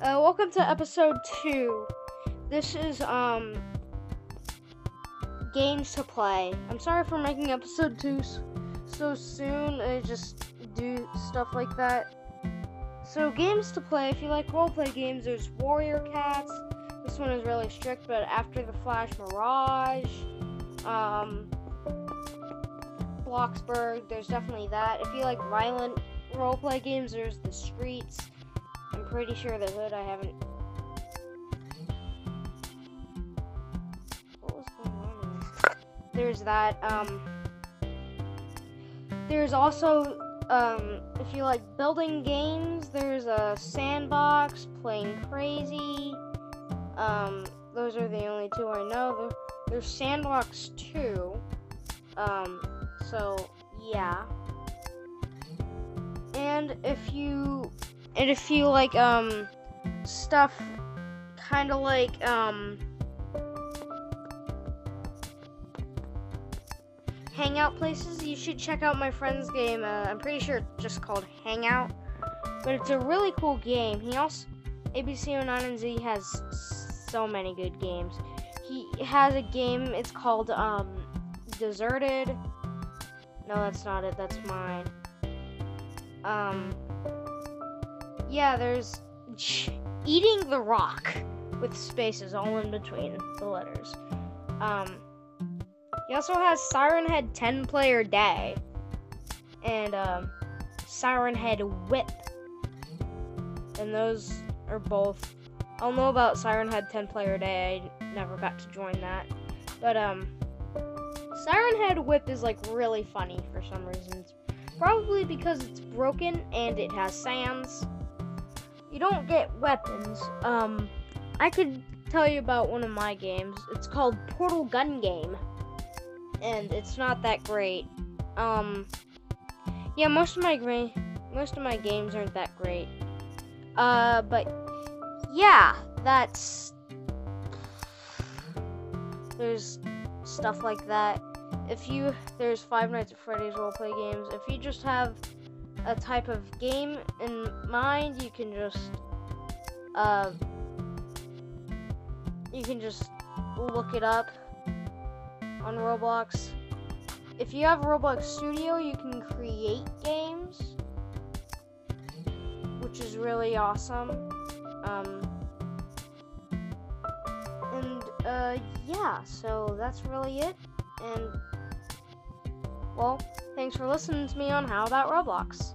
welcome to episode two. This is um games to play. I'm sorry for making episode two so soon. I just do stuff like that. So games to play. If you like roleplay games, there's Warrior Cats. This one is really strict, but after the Flash Mirage, um, Bloxburg, there's definitely that. If you like violent roleplay games, there's the Streets. I'm pretty sure the Hood. I haven't. What was going on? There's that. Um. There's also um, if you like building games, there's a sandbox, playing crazy. Um, those are the only two I know. There's sandbox two. Um, so yeah. And if you and if you like um stuff kind of like um hangout places, you should check out my friend's game. Uh, I'm pretty sure it's just called Hangout, but it's a really cool game. He also ABC09 and Z has so many good games. He has a game. It's called um Deserted. No, that's not it. That's mine. Um. Yeah, there's eating the rock with spaces all in between the letters. Um. He also has Siren Head 10 player day and um, Siren Head whip. And those are both. I don't know about Siren Head 10 player day. I never got to join that. But um, Siren Head whip is like really funny for some reasons. Probably because it's broken and it has sands. You don't get weapons. Um, I could tell you about one of my games. It's called Portal Gun Game and it's not that great. Um, yeah, most of my gra- most of my games aren't that great. Uh, but yeah, that's there's stuff like that. If you there's Five Nights at Freddy's roleplay games. If you just have a type of game in mind, you can just uh you can just look it up on Roblox. If you have Roblox Studio, you can create games, which is really awesome. Um, and uh, yeah, so that's really it. And well, thanks for listening to me on How About Roblox.